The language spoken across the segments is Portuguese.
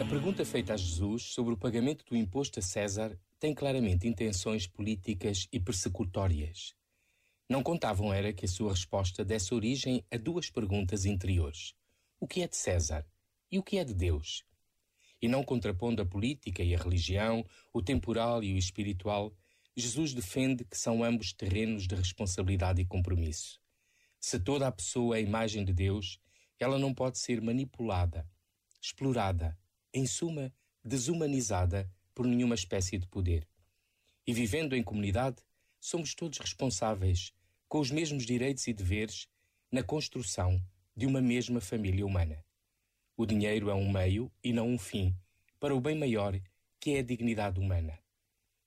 A pergunta feita a Jesus sobre o pagamento do imposto a César tem claramente intenções políticas e persecutórias. Não contavam era que a sua resposta desse origem a duas perguntas interiores: o que é de César e o que é de Deus? E não contrapondo a política e a religião, o temporal e o espiritual, Jesus defende que são ambos terrenos de responsabilidade e compromisso. Se toda a pessoa é a imagem de Deus, ela não pode ser manipulada, explorada, em suma, desumanizada por nenhuma espécie de poder. E vivendo em comunidade, somos todos responsáveis, com os mesmos direitos e deveres, na construção de uma mesma família humana. O dinheiro é um meio e não um fim para o bem maior que é a dignidade humana.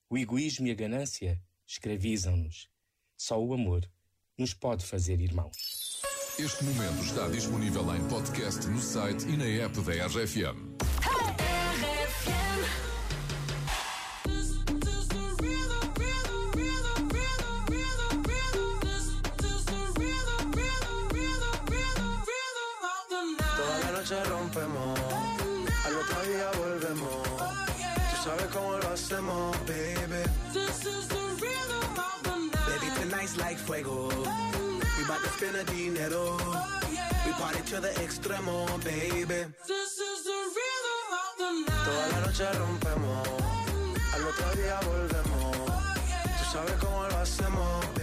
O egoísmo e a ganância escravizam-nos. Só o amor nos pode fazer irmãos. Este momento está disponível em podcast no site e na app da RFM. noche rompemos, al otro día volvemos. Tú sabes cómo lo hacemos, baby. Baby, tonight's like fuego. We bout to spend the dinero. We party to the extremo, baby. This is the rhythm of the night. Toda la noche rompemos, al otro día volvemos. Tú sabes cómo lo hacemos, baby.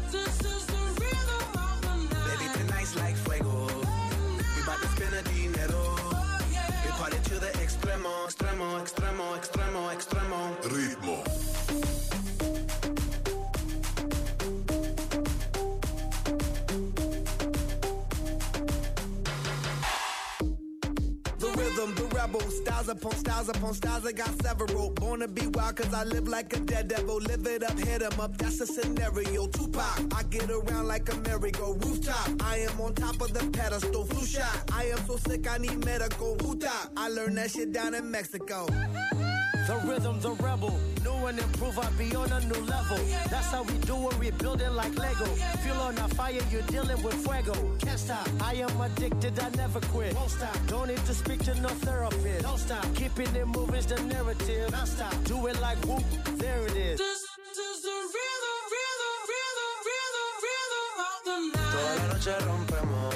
Extremo, extremo, extremo, extremo. Ritmo. Rebel, styles upon styles upon styles. I got several. Born to be wild, cause I live like a dead devil. Live it up, hit 'em up, that's a scenario. Tupac, I get around like a merry-go rooftop. I am on top of the pedestal, flu shot. I am so sick, I need medical. Huta, I learned that shit down in Mexico. The rhythm's a rebel. New and improve, I be on a new level. That's how we do it, we build it like Lego. Feel on a fire, you're dealing with fuego. Can't stop, I am addicted, I never quit. Won't stop, don't need to speak to no therapist. Don't stop, keeping it moving's the narrative. Don't stop, do it like whoop, there it is. This is the rhythm, rhythm, rhythm, rhythm, rhythm of the night. Toda la noche rompemos,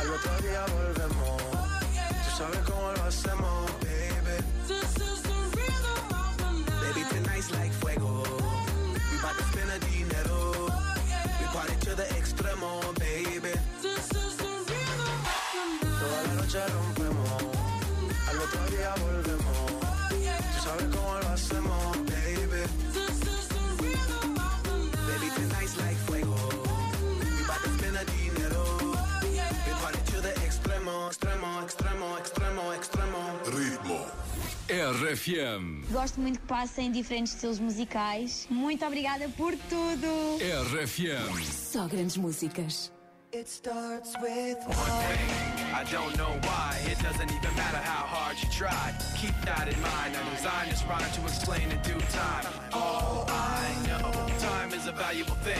al otro día volvemos. Tú sabes cómo lo hacemos, baby. This is día volvemos. Tú sabes cómo lo hacemos, baby. This is the rhythm of the night. Baby, tonight's like fuego. We bout to spend the dinero. We party to the extremo, extremo, extremo, extremo, extremo. Ritmo. RFM. Gosto muito que passem diferentes estilos musicais. Muito obrigada por tudo! RFM. Só grandes músicas. It starts with one thing. I don't know why. It doesn't even matter how hard you try. Keep that in mind. I designed this rhyme to explain in due time. All I know, time is a valuable thing.